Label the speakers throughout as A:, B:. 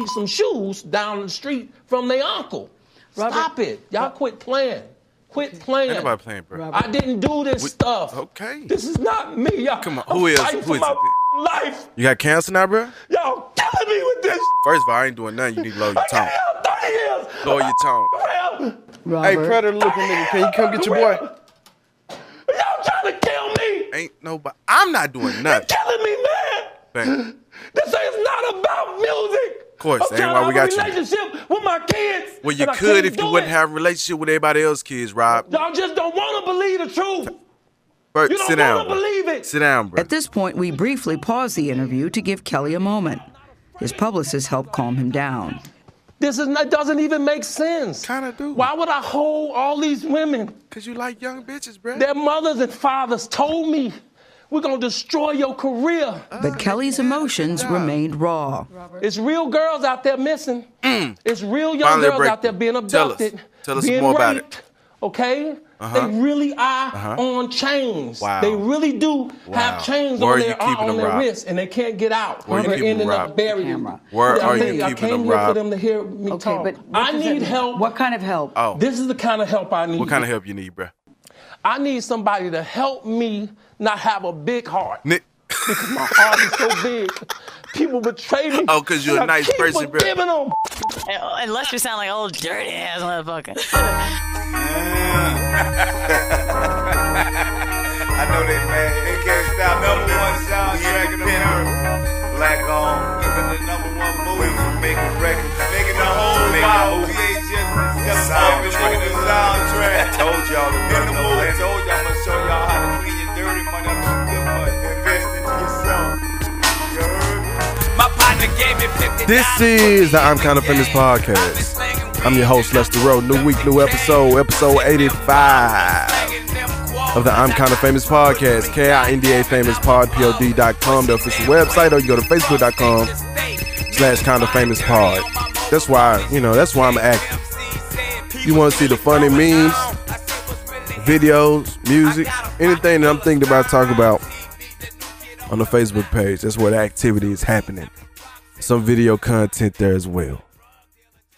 A: need some shoes down the street from their uncle. Stop it. Y'all quit playing. Quit playing.
B: Ain't nobody playing, bro.
A: I didn't do this stuff.
B: Okay.
A: This is not me. Y'all,
B: Come on,
A: I'm
B: who is-
A: fighting
B: who
A: for
B: is
A: my
B: it?
A: life.
B: You got cancer now, bro?
A: Y'all killing me with this.
B: First of all, I ain't doing nothing. You need to lower your
A: I
B: tone.
A: got 30 years.
B: Lower your tone.
A: Fam,
B: Hey, predator looking nigga, can you come get your boy?
A: Y'all trying to kill me.
B: Ain't nobody. I'm not doing nothing.
A: You're killing me, man.
B: Bang.
A: This is not about music.
B: Of course,
A: I'm
B: that ain't
A: trying
B: why
A: to
B: we
A: have
B: got
A: a
B: you.
A: relationship with my kids.
B: Well, you could if you
A: do
B: wouldn't have a relationship with everybody else's kids, Rob.
A: Y'all just don't want to believe the truth.
B: Bert,
A: You don't
B: sit down.
A: want to
B: bro.
A: believe it.
B: Sit down, bro.
C: At this point, we briefly pause the interview to give Kelly a moment. His publicist helped calm him down.
A: This is not, doesn't even make sense.
B: Kinda do.
A: Why would I hold all these women?
B: Cause you like young bitches, bro.
A: Their mothers and fathers told me we're gonna destroy your career.
C: But Kelly's emotions remained raw.
A: It's real girls out there missing. It's real young
B: Mm. Finally a
A: girls out there being
B: breakthrough. Tell us.
A: abducted,
B: Tell us
A: being
B: more about it.
A: raped. Okay,
B: Uh-huh.
A: they really are
B: Uh-huh.
A: on chains.
B: Wow.
A: They really do
B: Wow.
A: have chains
B: Where
A: on their,
B: keeping
A: on their wrists, and they can't get out.
B: Where you
A: They're
B: keeping them,
A: ending
B: Rob?
A: up buried.
B: Where
A: I
B: are you
A: think- I
B: keeping
A: came
B: them,
A: here for
B: Rob?
A: them to hear me
C: Okay,
A: talk.
C: but what
A: I need help.
C: What kind of help?
B: Oh,
A: This is the kind of help I need.
B: what kind of help you need, bro?
A: I need somebody to help me not have a big heart.
B: Nick.
A: because my heart is so big. People betray me.
B: Oh, 'cause you're a
A: and I
B: nice
A: keep
B: person, bro.
A: forgiving them.
D: Unless you sound like old dirty ass motherfucker.
E: I know they mad. They can't stop. Number one soundtrack in the world. Black on. The number one movie. We making records. Making the whole wow. VHS soundtrack. The soundtrack. I told y'all to In the movie. I told y'all I'm gonna show y'all
B: This is the I'm Kind of Famous podcast. I'm your host, Lester Rowe. New week, new episode, episode 85 of the I'm Kind of Famous podcast. K-I-N-D-A famous pod, P-O-D.com, the official website, or you go to facebook.com slash kind of famous pod. That's why, you know, that's why I'm active. You want to see the funny memes, videos, music, anything that I'm thinking about talking about on the Facebook page. That's where the activity is happening. Some video content there as well.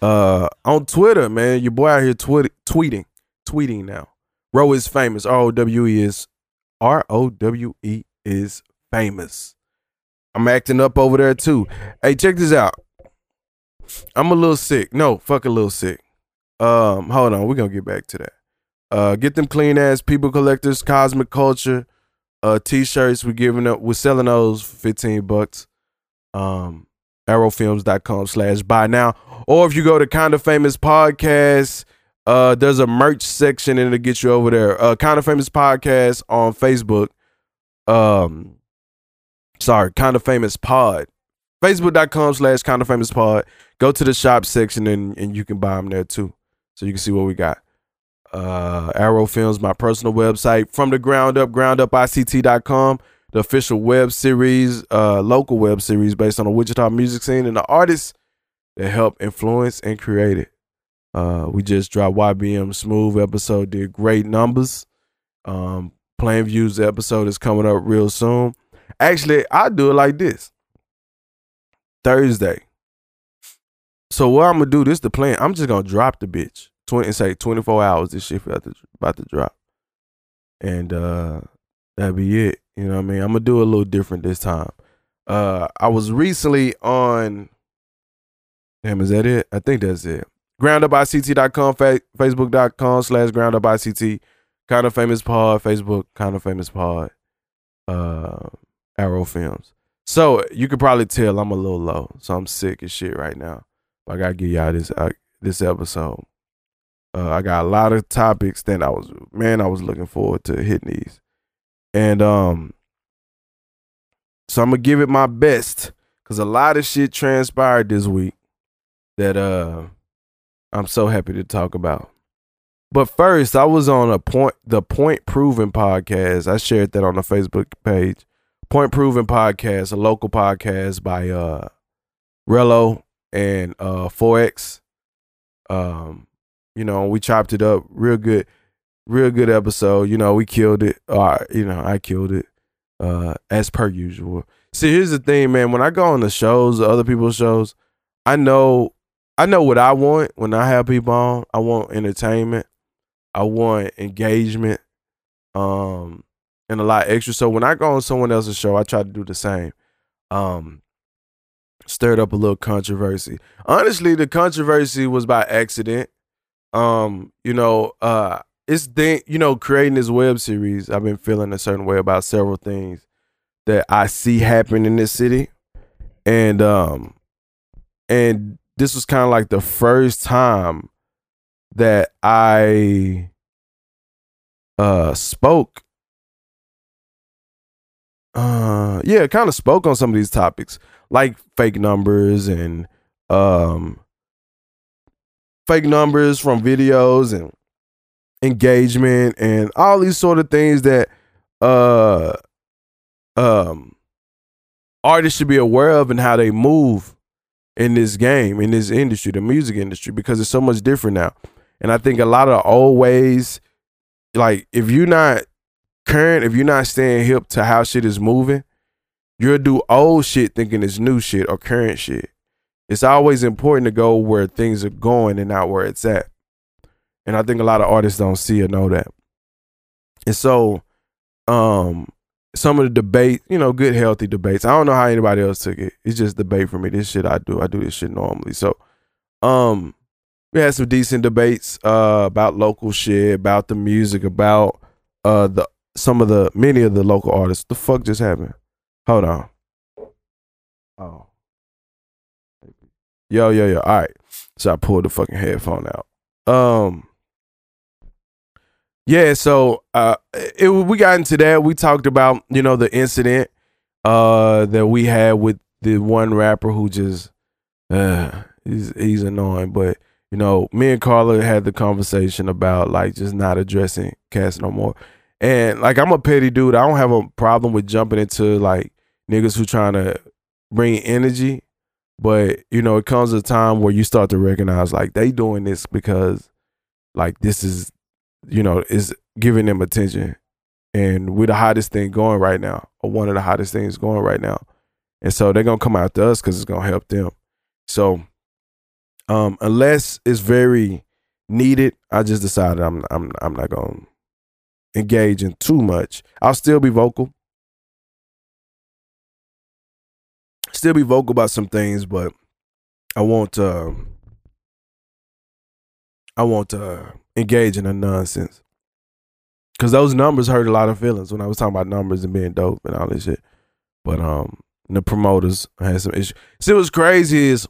B: Uh, on Twitter, man, your boy out here twit- tweeting, tweeting now. Rowe is famous. R O W E is R O W E is famous. I'm acting up over there too. Hey, check this out. I'm a little sick. No, fuck a little sick. Um, hold on, we're gonna get back to that. Uh, get them clean ass people collectors, cosmic culture, uh, t-shirts. We're giving up. We're selling those for 15 bucks. Um, arrowfilms.com slash buy now. Or if you go to Kind of Famous Podcast, uh, there's a merch section and it'll get you over there. Uh, kind of Famous Podcast on Facebook. Um, sorry, Kind of Famous Pod. Facebook.com slash Kind of Famous Pod. Go to the shop section and, and you can buy them there too. So you can see what we got. Uh, Arrow Films, my personal website. From the ground up, groundupict.com. The official web series, uh, local web series based on the Wichita music scene and the artists that help influence and create it. Uh, we just dropped YBM Smooth episode, did great numbers. Um, Plain Views episode is coming up real soon. Actually, I do it like this. Thursday. So what I'm gonna do? This the plan. I'm just gonna drop the bitch. Twenty and say 24 hours. This shit about to about to drop, and uh, that'll be it. You know what I mean? I'm gonna do a little different this time. Uh, I was recently on. Damn, is that it? I think that's it. GroundUpICT.com, fa- Facebook.com slash GroundUpICT, Kind of Famous Pod, Facebook, Kind of Famous Pod, uh, Arrow Films. So you could probably tell I'm a little low, so I'm sick as shit right now. But I gotta give y'all this uh, this episode. Uh, I got a lot of topics that I was man, I was looking forward to hitting these, and um, so I'm gonna give it my best because a lot of shit transpired this week that uh I'm so happy to talk about. But first, I was on a point the Point Proven podcast. I shared that on the Facebook page. Point Proven podcast, a local podcast by uh Rello and uh 4X. Um, you know, we chopped it up real good, real good episode. You know, we killed it. Uh, you know, I killed it. Uh, as per usual. See, here's the thing, man. When I go on the shows, other people's shows, I know I know what I want when I have people on. I want entertainment. I want engagement. Um and a lot extra. So when I go on someone else's show, I try to do the same. Um stirred up a little controversy. Honestly, the controversy was by accident. Um, you know, uh it's thing, you know, creating this web series, I've been feeling a certain way about several things that I see happen in this city. And um and this was kind of like the first time that I uh spoke uh yeah, kind of spoke on some of these topics like fake numbers and um fake numbers from videos and engagement and all these sort of things that uh um artists should be aware of and how they move in this game in this industry the music industry because it's so much different now. And i think a lot of old ways like if you're not current if you're not staying hip to how shit is moving you'll do old shit thinking it's new shit or current shit. It's always important to go where things are going and not where it's at and I think a lot of artists don't see or know that. And so, um, some of the debate, you know, good healthy debates. I don't know how anybody else took it. It's just debate for me. This shit I do. I do this shit normally. So, um, we had some decent debates uh about local shit, about the music, about uh the some of the many of the local artists. The fuck just happened? Hold on. Oh. Yo, yo, yo. All right. So I pulled the fucking headphone out. Um yeah, so uh, it, we got into that. We talked about you know the incident uh, that we had with the one rapper who just uh, he's he's annoying, but you know me and Carla had the conversation about like just not addressing Cass no more. And like I'm a petty dude. I don't have a problem with jumping into like niggas who trying to bring energy, but you know it comes a time where you start to recognize like they doing this because like this is you know, is giving them attention. And we're the hottest thing going right now, or one of the hottest things going right now. And so they're gonna come after us because it's gonna help them. So um, unless it's very needed, I just decided I'm I'm I'm not gonna engage in too much. I'll still be vocal. Still be vocal about some things, but I won't uh, I won't uh, engage in the nonsense. Cause those numbers hurt a lot of feelings when I was talking about numbers and being dope and all this shit. But um the promoters had some issues. See what's crazy is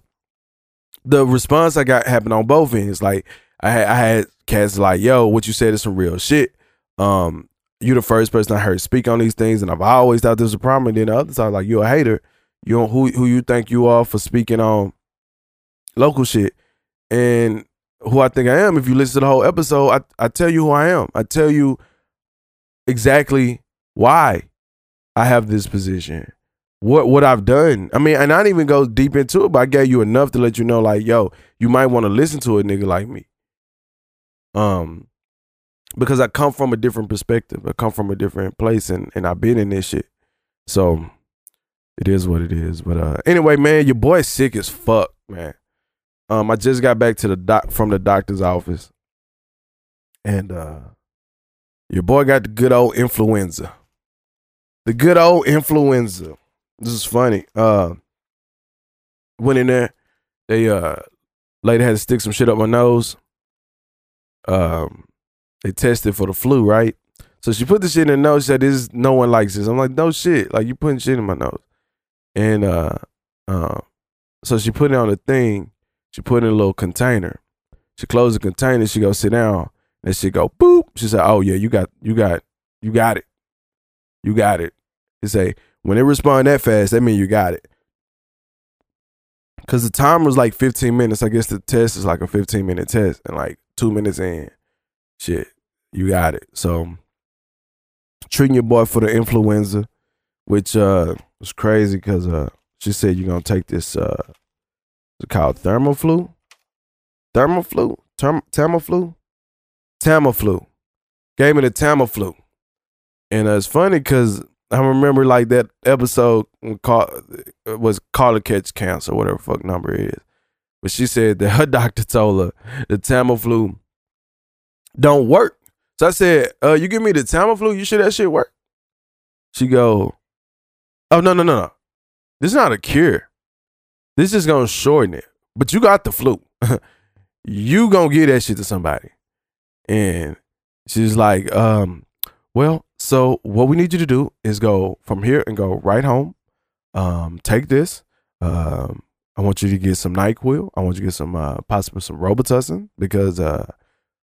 B: the response I got happened on both ends. Like I had I had cats like, yo, what you said is some real shit. Um, you the first person I heard speak on these things, and I've always thought was a problem. And then the other side, like, you a hater. You who who you think you are for speaking on local shit. And who I think I am. If you listen to the whole episode, I, I tell you who I am. I tell you exactly why I have this position. What what I've done. I mean, and I didn't even go deep into it, but I gave you enough to let you know, like, yo, you might want to listen to a nigga like me. Um, because I come from a different perspective. I come from a different place and and I've been in this shit. So it is what it is. But uh anyway, man, your boy's sick as fuck, man. Um, I just got back to the doc from the doctor's office, and uh, your boy got the good old influenza. The good old influenza. This is funny. Uh, went in there. They uh, lady had to stick some shit up my nose. Um, they tested for the flu, right? So she put the shit in her nose. She said, "This no one likes this." I'm like, "No shit! Like you putting shit in my nose." And uh, uh, so she put it on the thing, she put in a little container. She closed the container. She go sit down. And she go boop. She said, "Oh yeah, you got, you got, you got it. You got it." She say, "When it respond that fast, that mean you got it." Cause the timer was like 15 minutes. I guess the test is like a 15 minute test, and like two minutes in, shit, you got it. So treating your boy for the influenza, which uh was crazy because uh she said you're gonna take this uh it called Thermoflu? Thermoflu? Term- Tamiflu? Tamiflu. Gave me the Tamiflu. And uh, it's funny because I remember like that episode was Call to Catch Cancer, whatever fuck number it is. but she said that her doctor told her the Tamiflu don't work. So I said, uh, you give me the Tamiflu, you sure that shit work? She go, oh no no no no, this is not a cure. This is gonna shorten it. But you got the flu. you gonna give that shit to somebody. And she's like, um, well, so what we need you to do is go from here and go right home. Um, take this. Um, I want you to get some NyQuil. I want you to get some uh, possibly some Robitussin because uh,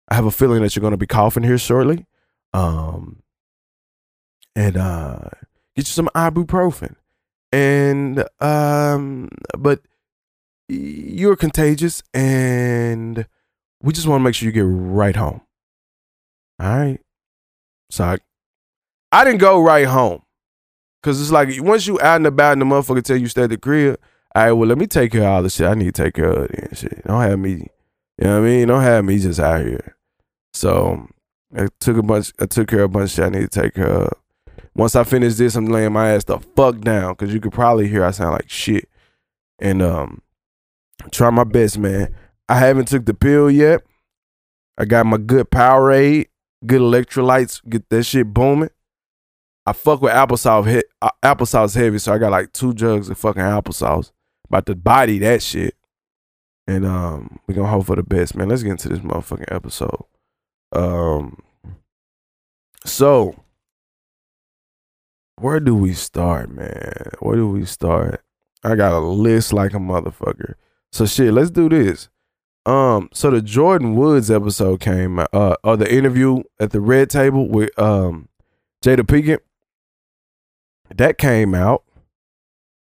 B: I have a feeling that you're to be coughing here shortly. Um, and uh, get you some ibuprofen. And um, but you're contagious, and we just want to make sure you get right home. All right. So I, I didn't go right home. Cause it's like once you out and about and the motherfucker tell you stay at the crib, all right, well, let me take care of all the shit I need to take care of and shit. Don't have me, you know what I mean? Don't have me just out here. So I took a bunch I took care of a bunch of shit I need to take care of. Once I finish this, I'm laying my ass the fuck down. Cause you could probably hear I sound like shit. And um try my best, man. I haven't took the pill yet. I got my good Powerade, good electrolytes, get that shit booming. I fuck with applesauce, he- uh, applesauce heavy, so I got like two jugs of fucking applesauce. About to body that shit, and um, we gonna hope for the best, man. Let's get into this motherfucking episode. Um, so where do we start, man? Where do we start? I got a list like a motherfucker. So shit, let's do this. Um, so the Jordyn Woods episode came, uh, or the interview at the Red Table with um Jada Pinkett. That came out,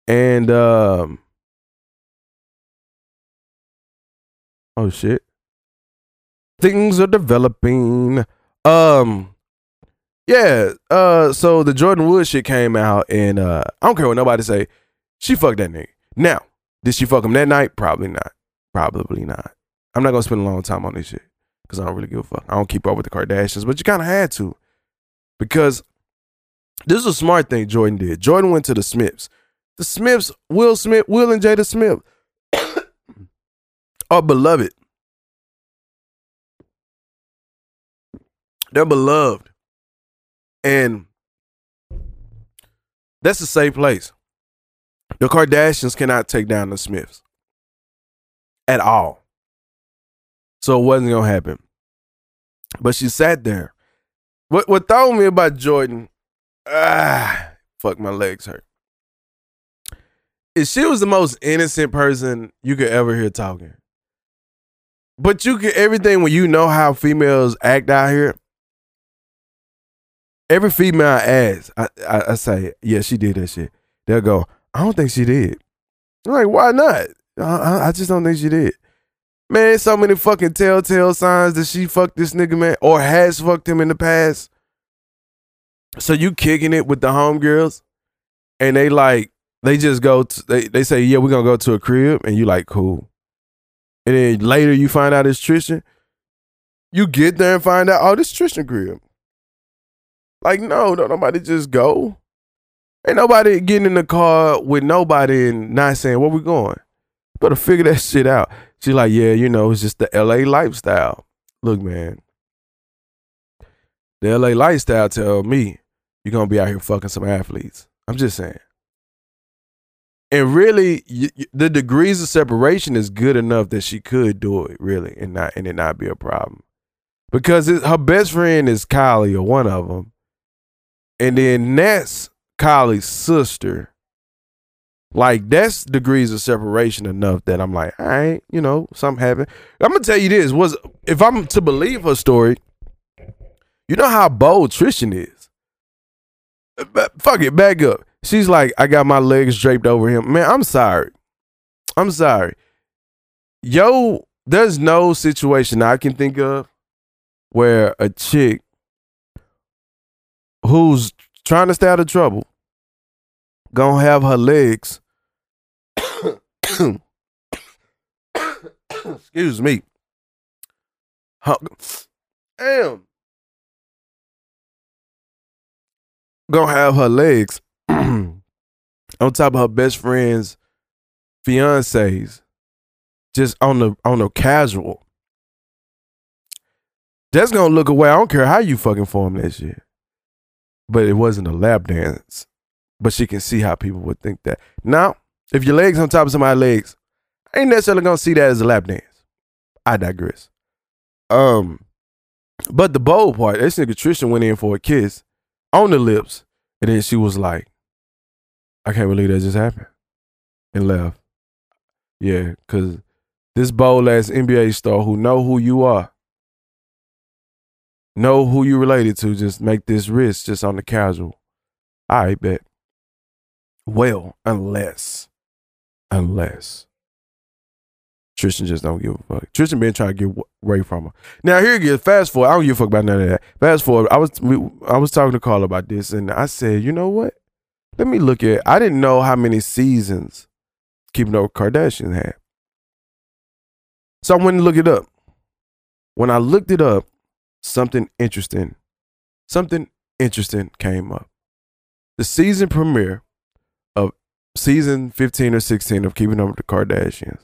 B: and um, oh shit, things are developing. Um, yeah. Uh, so the Jordyn Woods shit came out, and uh, I don't care what nobody say. She fucked that nigga. Now, did she fuck him that night? Probably not. Probably not. I'm not gonna spend a long time on this shit because I don't really give a fuck. I don't keep up with the Kardashians, but you kind of had to because this is a smart thing Jordyn did. Jordyn went to the Smiths. The Smiths, Will Smith, Will and Jada Smith, are beloved. They're beloved, and that's a safe place. The Kardashians cannot take down the Smiths at all. So it wasn't gonna happen. But she sat there. What what threw me about Jordyn, ah, fuck my legs hurt. Is she was the most innocent person you could ever hear talking. But you get everything when you know how females act out here. Every female I ask, I, I, I say, yeah, she did that shit. They'll go, I don't think she did. I'm like, why not? I, I just don't think she did. Man, so many fucking telltale signs that she fucked this nigga, man, or has fucked him in the past. So you kicking it with the homegirls, and they like they just go. To, they they say, yeah, we're gonna go to a crib, and you like cool. And then later you find out it's Tristan. You get there and find out, oh, this Tristan crib. Like no, don't nobody just go. Ain't nobody getting in the car with nobody and not saying where we going. Better figure that shit out. She's like, yeah, you know, it's just the LA lifestyle. Look, man, the LA lifestyle tell me you're gonna be out here fucking some athletes. I'm just saying. And really, the degrees of separation is good enough that she could do it, really, and not and it not be a problem, because it, her best friend is Kylie or one of them, and then that's Kylie's sister. Like that's degrees of separation enough that I'm like, all right, you know, something happened. I'm gonna tell you this was if I'm to believe her story, you know how bold Tristan is. But fuck it, back up. She's like, I got my legs draped over him. Man, I'm sorry. I'm sorry. Yo, there's no situation I can think of where a chick who's trying to stay out of trouble gonna have her legs excuse me damn gonna have her legs on top of her best friend's fiance's just on the on the casual, that's gonna look away. I don't care how you fucking form that shit. But it wasn't a lap dance. But she can see how people would think that. Now, if your legs on top of somebody's legs, I ain't necessarily gonna see that as a lap dance. I digress. Um, but the bold part, this nigga Tristan went in for a kiss on the lips, and then she was like, I can't believe that just happened. And left. Yeah, cause this bold ass NBA star who know who you are, know who you related to, just make this risk just on the casual. I bet. Well, unless, unless Tristan just don't give a fuck. Tristan been trying to get away from her. Now here you fast forward. I don't give a fuck about none of that. Fast forward. I was we, I was talking to Carl about this, and I said, you know what? Let me look at. I didn't know how many seasons Keeping Up with Kardashian had, so I went and looked it up. When I looked it up, something interesting, something interesting came up. The season premiere of season 15 or 16 of Keeping Up with the Kardashians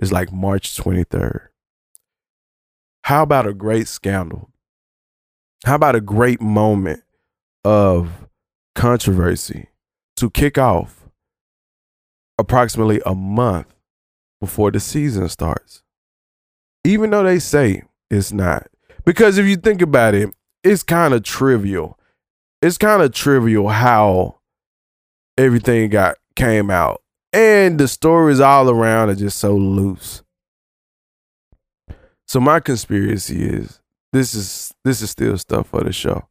B: is like March 23rd. How about a great scandal? How about a great moment of controversy to kick off approximately a month before the season starts? Even though they say it's not. Because if you think about it, it's kind of trivial. It's kind of trivial how everything got came out and the stories all around are just so loose. So my conspiracy is this is this is still stuff for the show.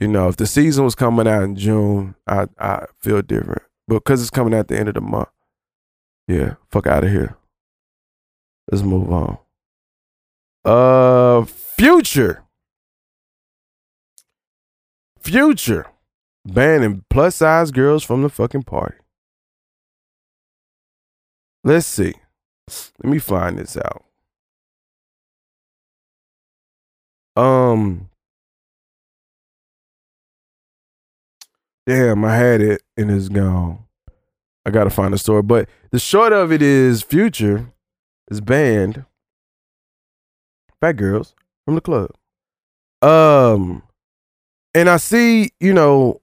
B: You know, if the season was coming out in June, I I feel different. But because it's coming at the end of the month, yeah, fuck out of here. Let's move on. Uh, future, future, banning plus size girls from the fucking party. Let's see. Let me find this out. Um Damn, I had it and it's gone. I gotta find a story. But the short of it is Future is banned fat girls from the club. Um and I see, you know,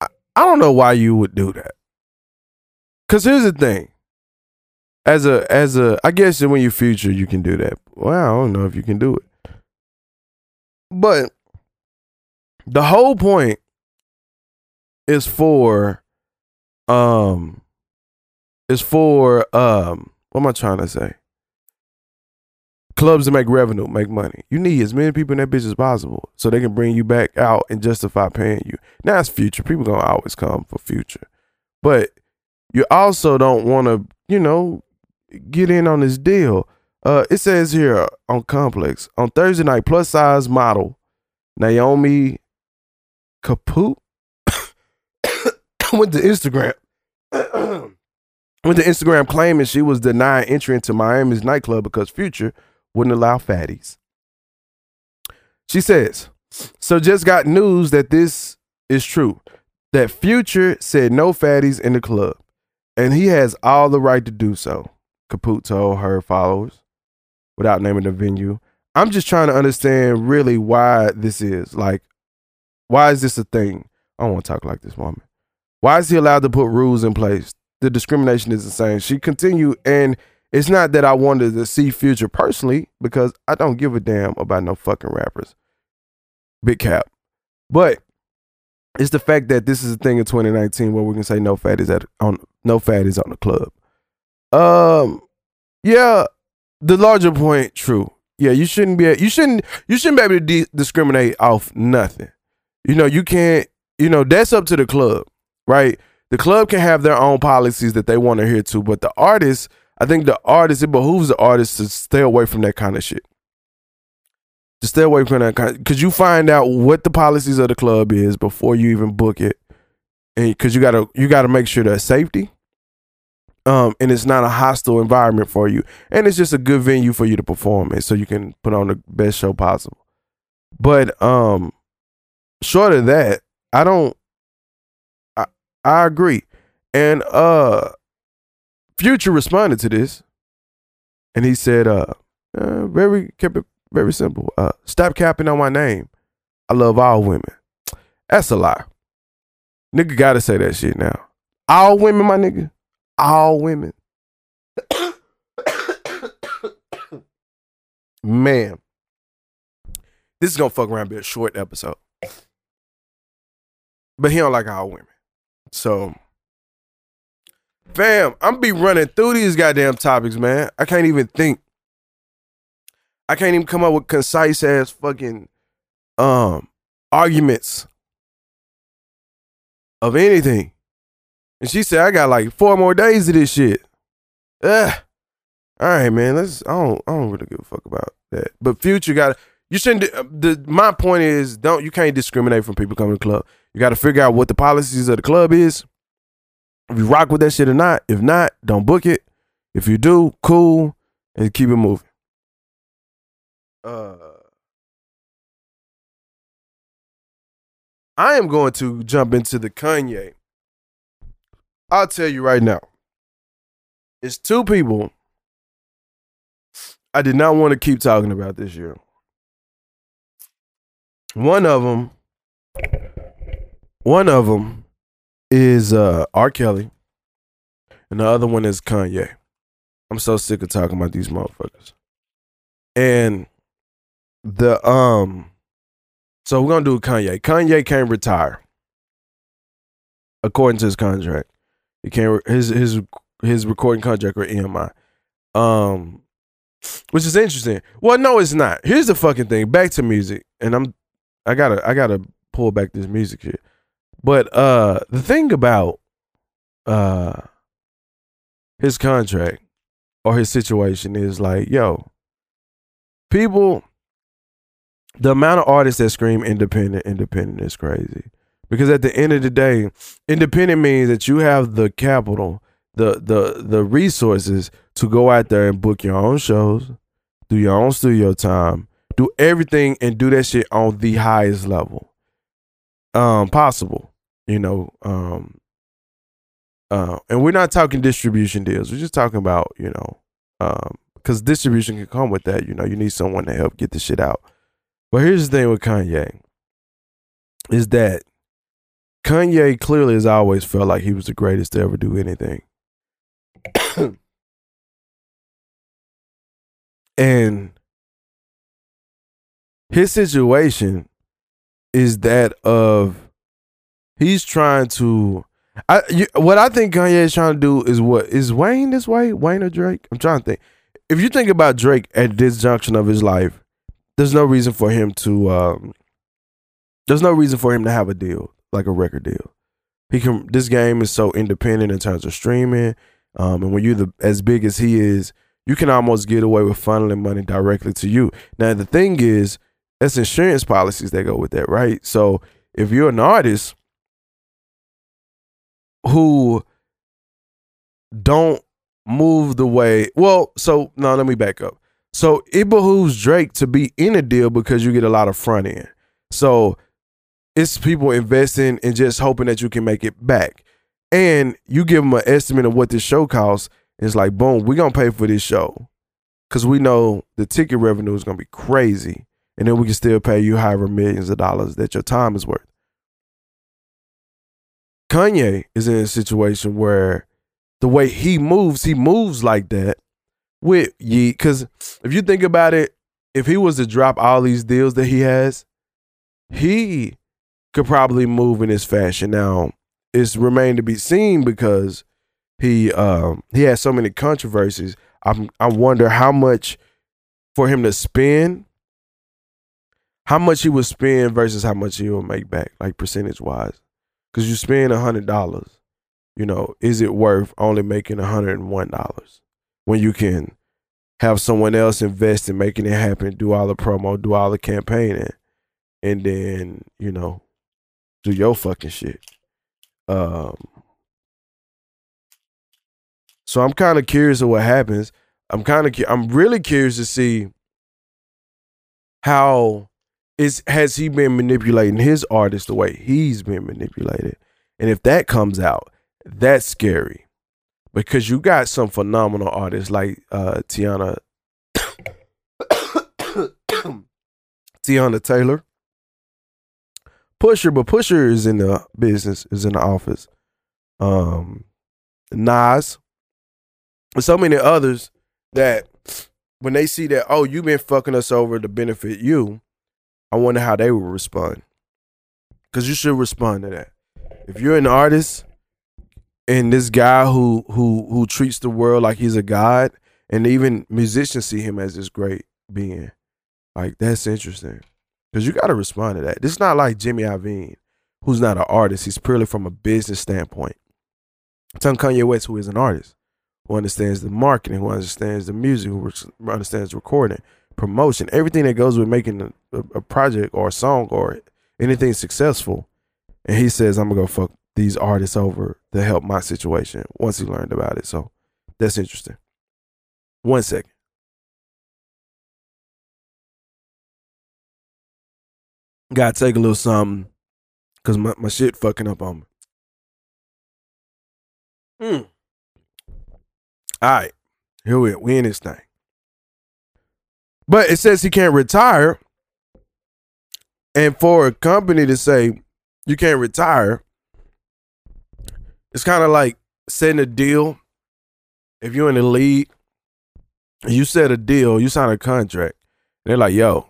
B: I, I don't know why you would do that. Cause here's the thing as a as a I guess when you future you can do that. Well, I don't know if you can do it. But the whole point is for um is for um what am I trying to say? Clubs to make revenue, make money. You need as many people in that bitch as possible so they can bring you back out and justify paying you. Now it's future. People gonna always come for future. But you also don't want to, you know, get in on this deal. Uh, it says here on Complex on Thursday night, plus size model Naomi Kaput went to Instagram. went to Instagram claiming she was denied entry into Miami's nightclub because Future wouldn't allow fatties. She says, "So just got news that this is true. That Future said no fatties in the club, and he has all the right to do so." Kaput told her followers without naming the venue. I'm just trying to understand really why this is. Like, why is this a thing? I don't want to talk like this woman. Why is he allowed to put rules in place? The discrimination is insane. She continued, and it's not that I wanted to see Future personally because I don't give a damn about no fucking rappers. Big cap. But it's the fact that this is a thing in 2019 where we can say no fat is at on no fat is on the club. Um, yeah, the larger point, true. Yeah, you shouldn't be. You shouldn't. You shouldn't be able to de- discriminate off nothing. You know, you can't. You know, that's up to the club, right? The club can have their own policies that they want to adhere to, but the artist, I think the artist, it behooves the artist to stay away from that kind of shit. To stay away from that kind, because you find out what the policies of the club is before you even book it, and because you gotta you gotta make sure that safety, um, and it's not a hostile environment for you, and it's just a good venue for you to perform in, so you can put on the best show possible. But um, short of that, I don't. I I agree, and uh, Future responded to this and he said, uh, uh very kept it very simple. Uh, stop capping on my name. I love all women. That's a lie. Nigga gotta say that shit now. All women, my nigga. All women. Man. This is gonna fuck around be a short episode. But he don't like all women. So Fam, I'm be running through these goddamn topics, man. I can't even think. I can't even come up with concise ass fucking um arguments of anything. And she said, I got like four more days of this shit. Ugh. All right, man. Let's. I don't. I don't really give a fuck about that. But future got. You shouldn't. The my point is, don't. You can't discriminate from people coming to the club. You got to figure out what the policies of the club is. If you rock with that shit or not. If not, don't book it. If you do, cool, and keep it moving. Uh. I am going to jump into the Kanye. I'll tell you right now. It's two people I did not want to keep talking about this year. One of them, one of them is uh, R. Kelly, and the other one is Kanye. I'm so sick of talking about these motherfuckers. And the um, so we're gonna do Kanye. Kanye can't retire, according to his contract. He can't his his his recording contract with EMI. Um, which is interesting. Well, no, it's not. Here's the fucking thing. Back to music, and I'm, I gotta, I gotta pull back this music shit. But uh, the thing about uh, his contract or his situation is like, yo, people, the amount of artists that scream independent, independent is crazy. Because at the end of the day, independent means that you have the capital the the the resources to go out there and book your own shows, do your own studio time, do everything and do that shit on the highest level um possible. You know, um uh, and we're not talking distribution deals. We're just talking about, you know, um, because distribution can come with that. You know, you need someone to help get the shit out. But here's the thing with Kanye is that Kanye clearly has always felt like he was the greatest to ever do anything. and his situation is that of he's trying to I you, what I think Kanye is trying to do is what is Wayne this way Wayne or Drake? I'm trying to think. If you think about Drake at this junction of his life there's no reason for him to um there's no reason for him to have a deal like a record deal. He can this game is so independent in terms of streaming um, and when you're the, as big as he is, you can almost get away with funneling money directly to you. Now, the thing is, that's insurance policies that go with that, right? So if you're an artist who don't move the way, well, so no, let me back up. So it behooves Drake to be in a deal because you get a lot of front end. So it's people investing and just hoping that you can make it back and you give them an estimate of what this show costs. It's like, boom, we're gonna pay for this show because we know the ticket revenue is gonna be crazy, and then we can still pay you however millions of dollars that your time is worth. Kanye is in a situation where the way he moves, he moves like that with Yeet. Because if you think about it, if he was to drop all these deals that he has, he could probably move in this fashion. Now, it's remained to be seen because he um he has so many controversies. I I wonder how much for him to spend, how much he would spend versus how much he will make back, like percentage wise. Because you spend a hundred dollars, you know, is it worth only making a hundred and one dollars when you can have someone else invest in making it happen, do all the promo, do all the campaigning, and then you know do your fucking shit. Um, so I'm kind of curious of what happens. I'm kind of I'm really curious to see how is has he been manipulating his artist the way he's been manipulated, and if that comes out, that's scary because you got some phenomenal artists like uh Teyana Teyana Taylor. Pusha, but Pusha is in the business, is in the office. Um Nas. So many others that when they see that, oh, you've been fucking us over to benefit you, I wonder how they will respond. Cause you should respond to that. If you're an artist and this guy who who who treats the world like he's a god, and even musicians see him as this great being, like that's interesting. Cause you gotta respond to that. This is not like Jimmy Iovine, who's not an artist. He's purely from a business standpoint. Tell Kanye West, who is an artist, who understands the marketing, who understands the music, who understands recording, promotion, everything that goes with making a, a project or a song or anything successful. And he says, I'm gonna go fuck these artists over to help my situation once he learned about it. So that's interesting. One second. Gotta take a little something because my, my shit fucking up on me. Hmm. All right. Here we are. We in this thing. But it says he can't retire. And for a company to say you can't retire, it's kind of like setting a deal. If you're in the league, you set a deal, you sign a contract. They're like, yo,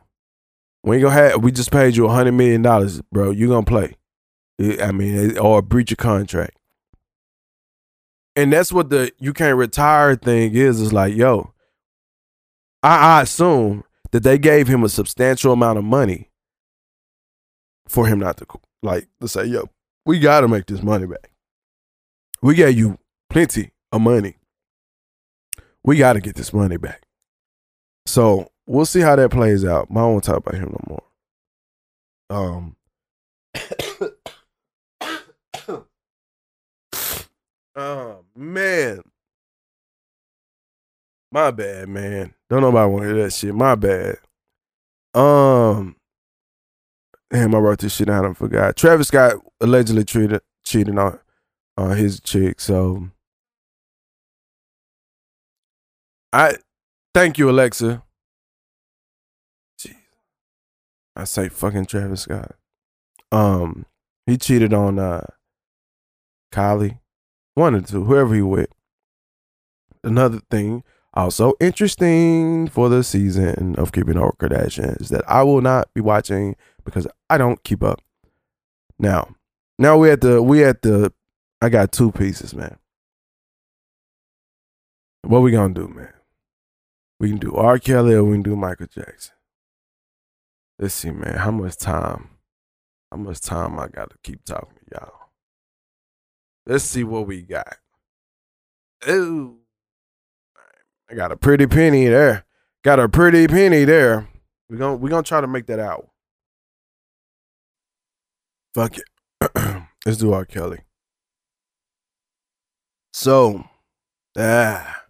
B: we ain't gonna have, we just paid you a hundred million dollars, bro. You gonna play. I mean, or breach a contract. And that's what the you can't retire thing is. Is like, yo, I, I assume that they gave him a substantial amount of money for him not to like to say, yo, we got to make this money back. We gave you plenty of money. We got to get this money back. So we'll see how that plays out. I won't talk about him no more. Um. oh man, my bad, man. Don't nobody want to hear that shit. My bad. Um, damn, I wrote this shit down. I forgot. Travis Scott allegedly treated cheating on on his chick. So I thank you, Alexa. Jeez. I say fucking Travis Scott. Um, he cheated on uh Kylie, one or two, whoever he with. Another thing, also interesting for the season of Keeping Up with Kardashians that I will not be watching because I don't keep up. Now, now we at the we at the I got two pieces, man. What we gonna do, man? We can do R. Kelly or we can do Michael Jackson. Let's see, man. How much time? How much time I gotta keep talking to y'all? Let's see what we got. Ooh. I got a pretty penny there. Got a pretty penny there. We're gonna we gonna try to make that out. Fuck it. Let's do R. Kelly. So, ah.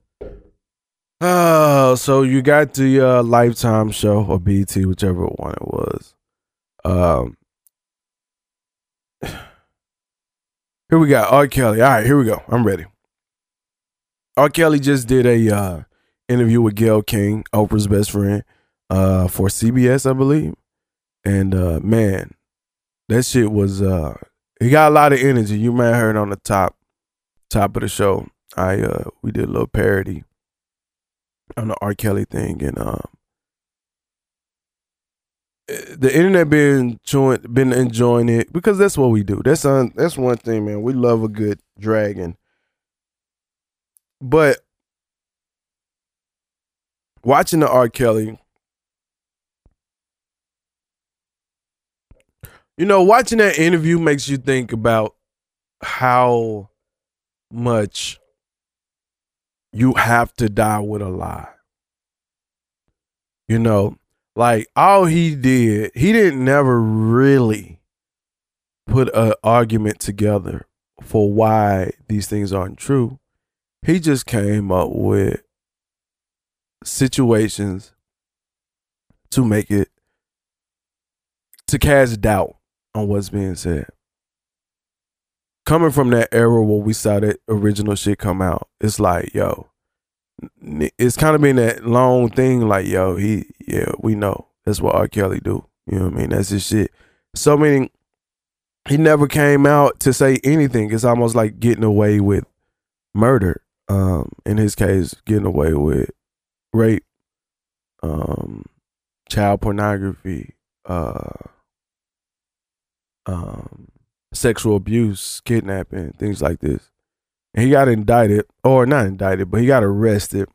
B: Oh, so you got the uh, Lifetime show or BT, whichever one it was. Um, here we got R. Kelly. All right, here we go. I'm ready. R. Kelly just did a uh, interview with Gayle King, Oprah's best friend, uh, for CBS, I believe. And uh, man, that shit was uh, he got a lot of energy. You may have heard on the top top of the show. I uh, we did a little parody on the R. Kelly thing, and um, the internet been enjoying, been enjoying it because that's what we do. That's on, that's one thing, man. We love a good dragon, but watching the R. Kelly, you know, watching that interview makes you think about how much you have to die with a lie. You know, like all he did, he didn't never really put an argument together for why these things aren't true. He just came up with situations to make it to cast doubt on what's being said. coming from that era where we saw that original shit come out, it's like, yo, it's kind of been that long thing. Like, yo, he, yeah, we know that's what R. Kelly do. You know what I mean? That's his shit. So many. He never came out to say anything. It's almost like getting away with murder. Um, in his case, getting away with rape, um, child pornography, uh, um, sexual abuse, kidnapping, things like this. And he got indicted, or not indicted, but he got arrested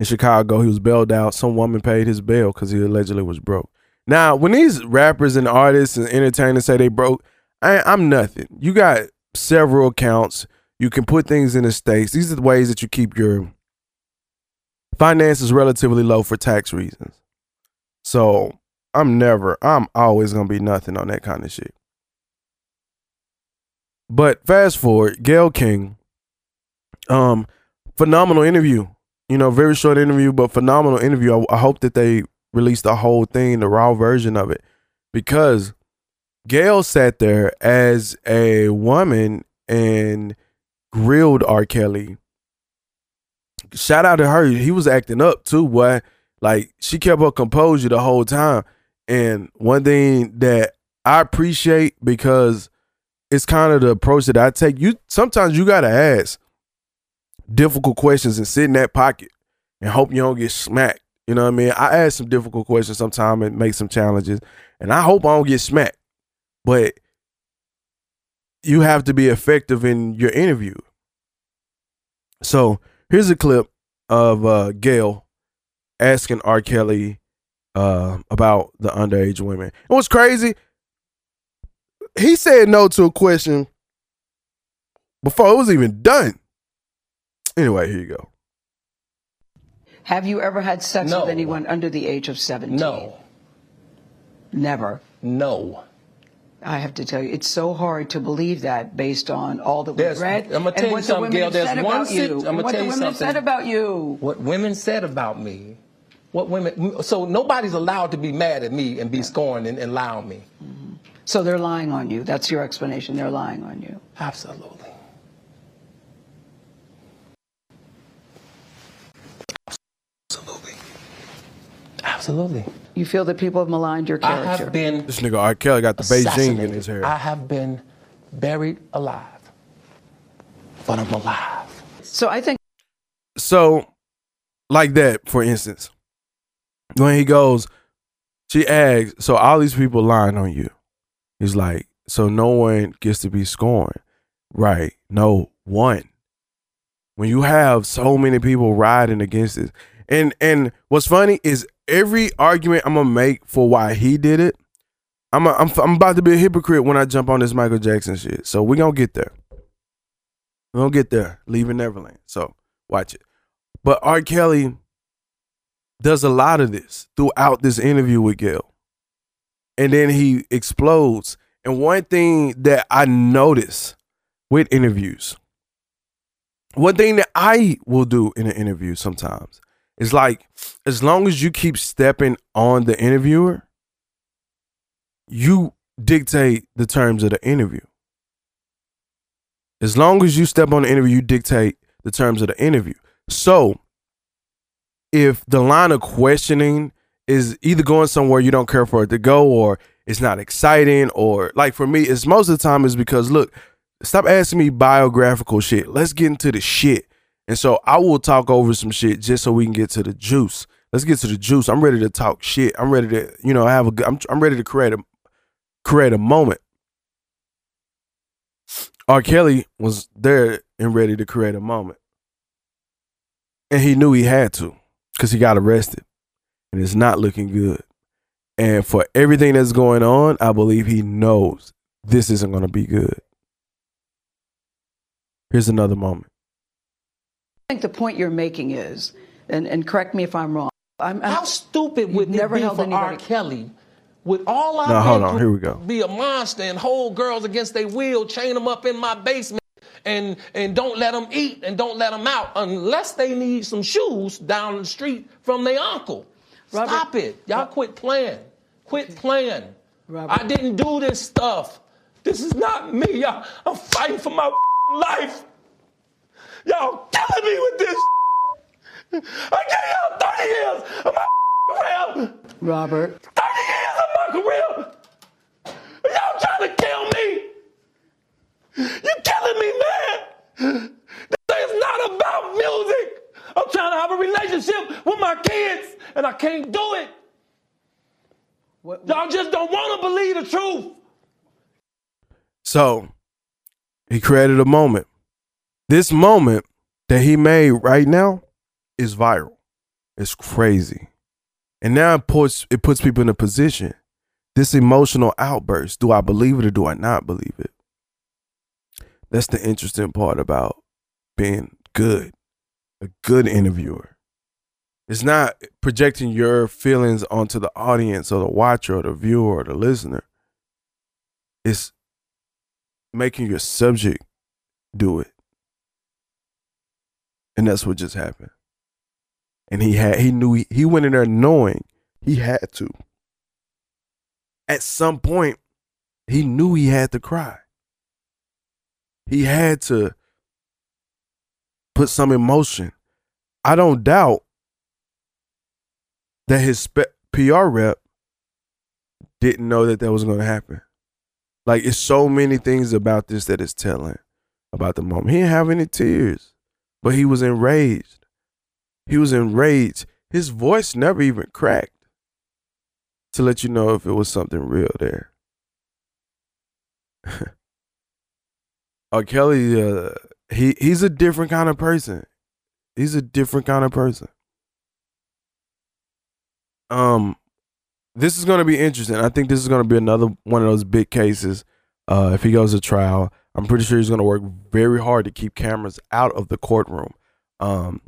B: in Chicago. He was bailed out. Some woman paid his bail because he allegedly was broke. Now, when these rappers and artists and entertainers say they broke, I, I'm nothing. You got several accounts. You can put things in the states. These are the ways that you keep your finances relatively low for tax reasons. So I'm never, I'm always gonna be nothing on that kind of shit. But fast forward, Gayle King, um, phenomenal interview. You know, very short interview, but phenomenal interview. I, I hope that they release the whole thing, the raw version of it, because Gayle sat there as a woman and grilled R. Kelly. Shout out to her. He was acting up too, boy. Like she kept her composure the whole time. And one thing that I appreciate because it's kind of the approach that I take. You sometimes you gotta ask difficult questions and sit in that pocket and hope you don't get smacked. You know what I mean? I ask some difficult questions sometimes and make some challenges, and I hope I don't get smacked. But you have to be effective in your interview. So here's a clip of uh, Gayle asking R. Kelly uh, about the underage women. It was crazy. He said no to a question before it was even done. Anyway, here you go.
C: Have you ever had sex
A: No.
C: with anyone under the age of 17?
A: No,
C: Never.
A: no.
C: I have to tell you, it's so hard to believe that based on all that we've read
A: I'ma tell you something,
C: Gayle.
A: There's one sit-
C: you.
A: I'ma
C: what
A: tell
C: the
A: you
C: women
A: something.
C: said about you.
A: What women said about me, what women, so nobody's allowed to be mad at me and be scorned and, and lie on me. Mm-hmm.
C: So they're lying on you. That's your explanation. They're lying on you.
A: Absolutely. Absolutely.
C: You feel that people have maligned your character.
A: I
C: character.
A: have been
B: This nigga R. Kelly got the Beijing in his hair.
A: I have been buried alive, but I'm alive.
C: so I think
B: So, like that, for instance, when he goes, she asks, so all these people lying on you. He's like, so no one gets to be scorned. Right. No one. When you have so many people riding against this. And and what's funny is every argument I'm gonna make for why he did it, I'm a, I'm I'm about to be a hypocrite when I jump on this Michael Jackson shit. So we gonna get there. We gonna get there. Leaving Neverland. So watch it. But R. Kelly does a lot of this throughout this interview with Gayle. And then he explodes. And one thing that I notice with interviews, one thing that I will do in an interview sometimes is like, as long as you keep stepping on the interviewer, you dictate the terms of the interview. As long as you step on the interview, you dictate the terms of the interview. So, if the line of questioning is either going somewhere you don't care for it to go, or it's not exciting, or like for me, it's most of the time is because look, stop asking me biographical shit. Let's get into the shit. And so I will talk over some shit just so we can get to the juice. Let's get to the juice. I'm ready to talk shit. I'm ready to, you know, have a. I'm I'm ready to create a create a moment. R. Kelly was there and ready to create a moment. And he knew he had to because he got arrested. And it's not looking good. And for everything that's going on, I believe he knows this isn't going to be good. Here's another moment.
C: I think the point you're making is, and, and correct me if I'm wrong. I'm, I'm
A: How stupid would
C: You've
A: it
C: never
A: be
C: held
A: for R.
C: anybody-
A: Kelly? With all I
B: No, hold on. Here we go.
A: Be a monster and hold girls against their will, chain them up in my basement, and and don't let them eat and don't let them out unless they need some shoes down the street from their uncle.
C: Robert-
A: Stop it, y'all! Quit playing. Quit playing.
C: Robert-
A: I didn't do this stuff. This is not me, y'all. I'm fighting for my life. Y'all killing me with this. I gave y'all 30 years of my career.
C: Robert.
A: 30 years of my career. Y'all trying to kill me. You killing me, man. This is not about music. I'm trying to have a relationship with my kids, and I can't do it. Y'all just don't want to believe the truth.
B: So he created a moment. This moment that he made right now is viral. It's crazy. And now it puts it puts people in a position. This emotional outburst. Do I believe it or do I not believe it? That's the interesting part about being good, a good interviewer. It's not projecting your feelings onto the audience or the watcher or the viewer or the listener. It's making your subject do it. And that's what just happened. And he had he knew he, he went in there knowing he had to. At some point, he knew he had to cry. He had to put some emotion. I don't doubt that his PR rep didn't know that that was going to happen. Like it's so many things about this that is telling about the moment. He didn't have any tears, but he was enraged. He was enraged. His voice never even cracked to let you know if it was something real there. R. Kelly, uh, he he's a different kind of person. He's a different kind of person. Um, this is going to be interesting. I think this is going to be another one of those big cases. Uh, if he goes to trial, I'm pretty sure he's going to work very hard to keep cameras out of the courtroom. Um,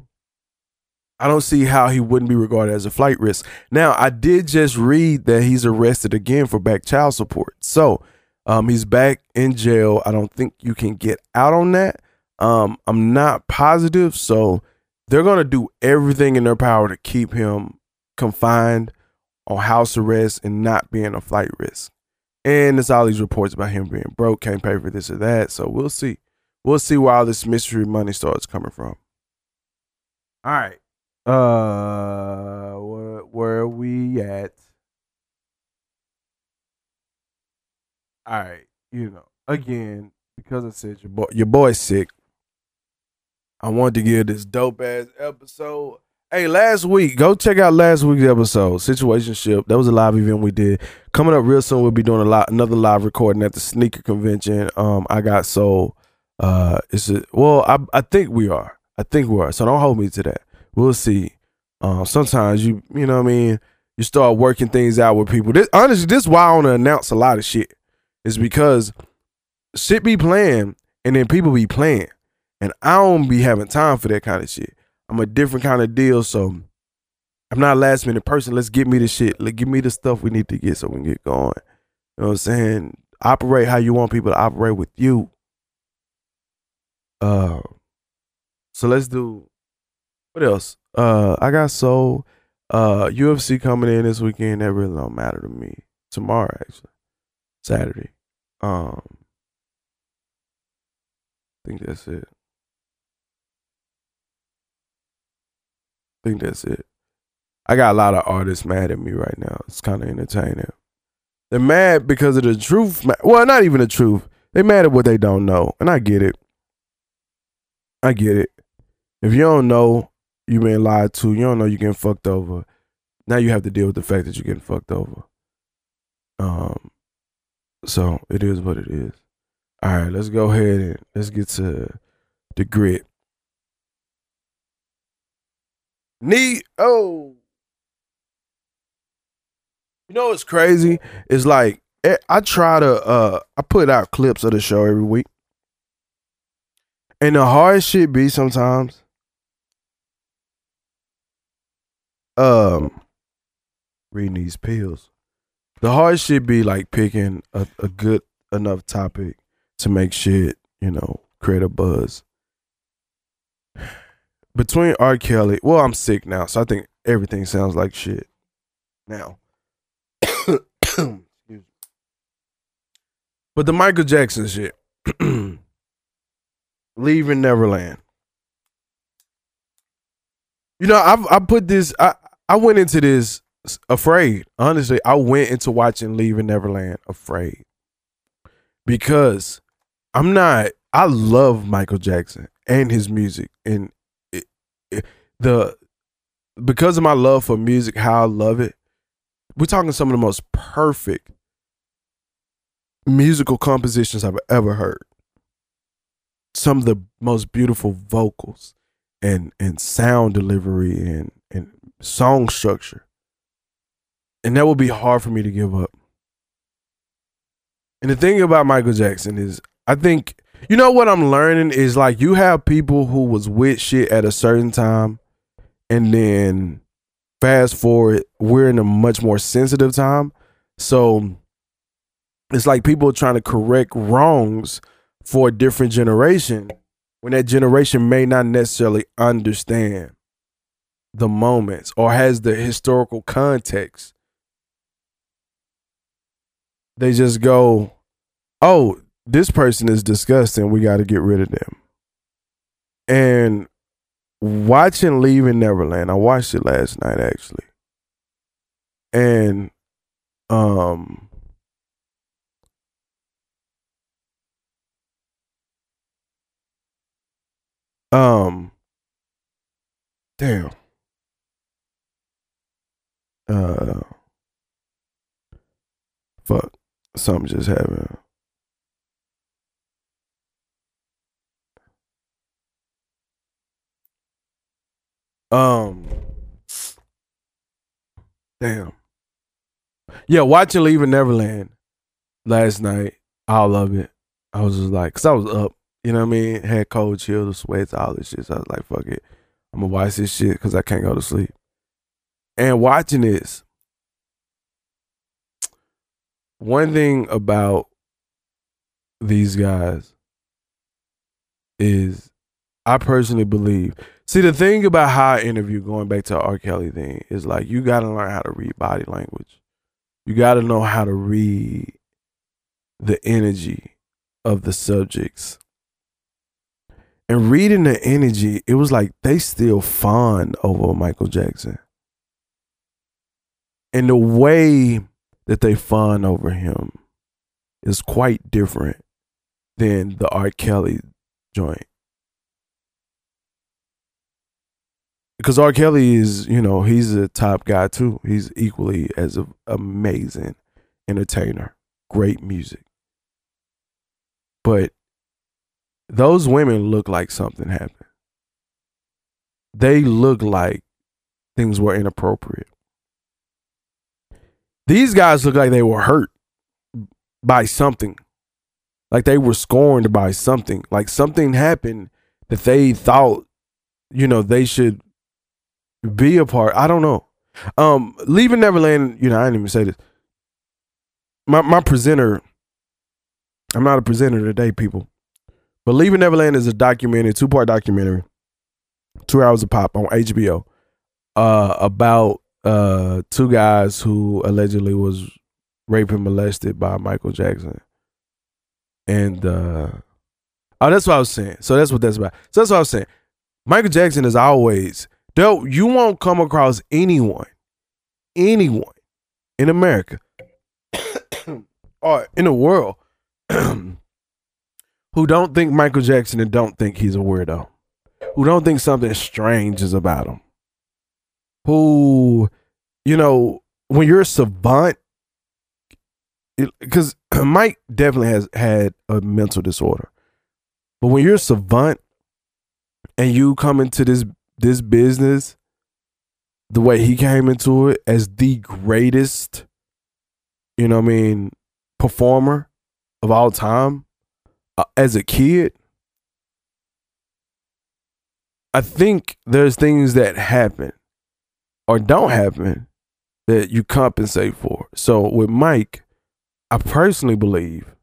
B: I don't see how he wouldn't be regarded as a flight risk. Now, I did just read that he's arrested again for back child support. So, um, he's back in jail. I don't think you can get out on that. Um, I'm not positive. So, they're going to do everything in their power to keep him confined on house arrest and not being a flight risk. And there's all these reports about him being broke, can't pay for this or that. So we'll see. We'll see where all this mystery money starts coming from. All right. Uh where, where are we at? All right, you know, again, because I said your boy your boy's sick. I wanted to give this dope ass episode. Hey, last week, go check out last week's episode, Situationship. That was a live event we did. Coming up real soon, we'll be doing a lot another live recording at the sneaker convention. Um, I got so uh it's a, well, I I think we are. I think we are. So don't hold me to that. We'll see. Uh, sometimes you you know what I mean, you start working things out with people. This honestly, this is why I want to announce a lot of shit. Is because shit be playing and then people be playing. And I don't be having time for that kind of shit. I'm a different kind of deal, so I'm not a last minute person. Let's get me the shit. Let give me the stuff we need to get so we can get going. You know what I'm saying? Operate how you want people to operate with you. Uh so let's do what else? Uh I got so uh UFC coming in this weekend, that really don't matter to me. Tomorrow actually. Saturday. Um I think that's it. I think that's it. I got a lot of artists mad at me right now. It's kind of entertaining. They're mad because of the truth. Well, not even the truth. They mad at what they don't know, and I get it. I get it. If you don't know you been lied to, you don't know you getting fucked over. Now you have to deal with the fact that you're getting fucked over. Um, so it is what it is. All right, let's go ahead and let's get to the grit. Need oh, you know what's crazy? It's like eh, I try to uh I put out clips of the show every week, and the hard shit be sometimes um reading these pills. The hard shit be like picking a, a good enough topic to make shit you know create a buzz between R. Kelly, well, I'm sick now, so I think everything sounds like shit now. But the Michael Jackson shit, leaving Neverland. You know, I've I put this. I I went into this afraid. Honestly, I went into watching Leaving Neverland afraid because I'm not. I love Michael Jackson and his music, and the because of my love for music, how I love it. We're talking some of the most perfect musical compositions I've ever heard. Some of the most beautiful vocals and and sound delivery and and song structure. And that would be hard for me to give up. And the thing about Michael Jackson is I think you know what I'm learning is like you have people who was with shit at a certain time and then fast forward we're in a much more sensitive time. So it's like people trying to correct wrongs for a different generation when that generation may not necessarily understand the moments or has the historical context. They just go, oh, this person is disgusting. We got to get rid of them. And watching Leaving Neverland, I watched it last night actually. And um um damn uh fuck something just happened um damn. Yeah watching leaving neverland last night all of it. I was just like because i was up you know what i mean? Had cold chill the sweats all this shit. So i was like fuck it. I'm gonna watch this shit because i can't go to sleep. And watching this one thing about these guys is I personally believe. See, the thing about how I interview, going back to R. Kelly thing, is like you got to learn how to read body language. You got to know how to read the energy of the subjects. And reading the energy, it was like they still fawn over Michael Jackson. And the way that they fawn over him is quite different than the R. Kelly joint. Because R. Kelly is, you know, he's a top guy too. He's equally as an amazing entertainer, great music. But those women look like something happened. They look like things were inappropriate. These guys look like they were hurt by something. Like they were scorned by something. Like something happened that they thought, you know, they should be a part. I don't know. Um, leaving Neverland, you know, I didn't even say this. My my presenter, I'm not a presenter today, people. But Leaving Neverland is a documentary, two part documentary, two hours of pop on HBO, uh, about uh two guys who allegedly was raped and molested by Michael Jackson. And uh oh that's what I was saying. So that's what that's about. So that's what I was saying. Michael Jackson is always though you won't come across anyone, anyone in America or in the world who don't think Michael Jackson and don't think he's a weirdo. Who don't think something strange is about him who, you know, when you're a savant, because Mike definitely has had a mental disorder, but when you're a savant and you come into this this business the way he came into it as the greatest, you know, I mean, performer of all time uh, as a kid. I think there's things that happen or don't happen that you compensate for. So with Mike, I personally believe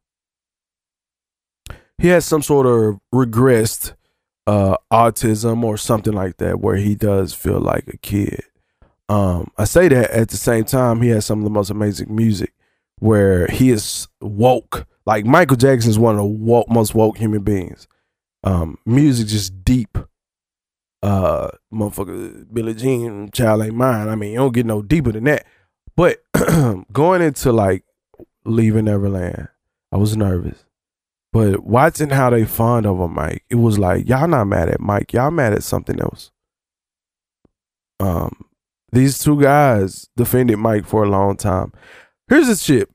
B: he has some sort of regressed uh, autism or something like that, where he does feel like a kid. Um, I say that at the same time, he has some of the most amazing music where he is woke Like Michael Jackson is one of the woke, most woke human beings. Um, music just deep. Uh, motherfucker, Billie Jean, Child Ain't Mine. I mean, you don't get no deeper than that. But going into like leaving Neverland, I was nervous. But watching how they fawned over Mike, it was like y'all not mad at Mike, y'all mad at something else. Um, these two guys defended Mike for a long time. Here's the shit.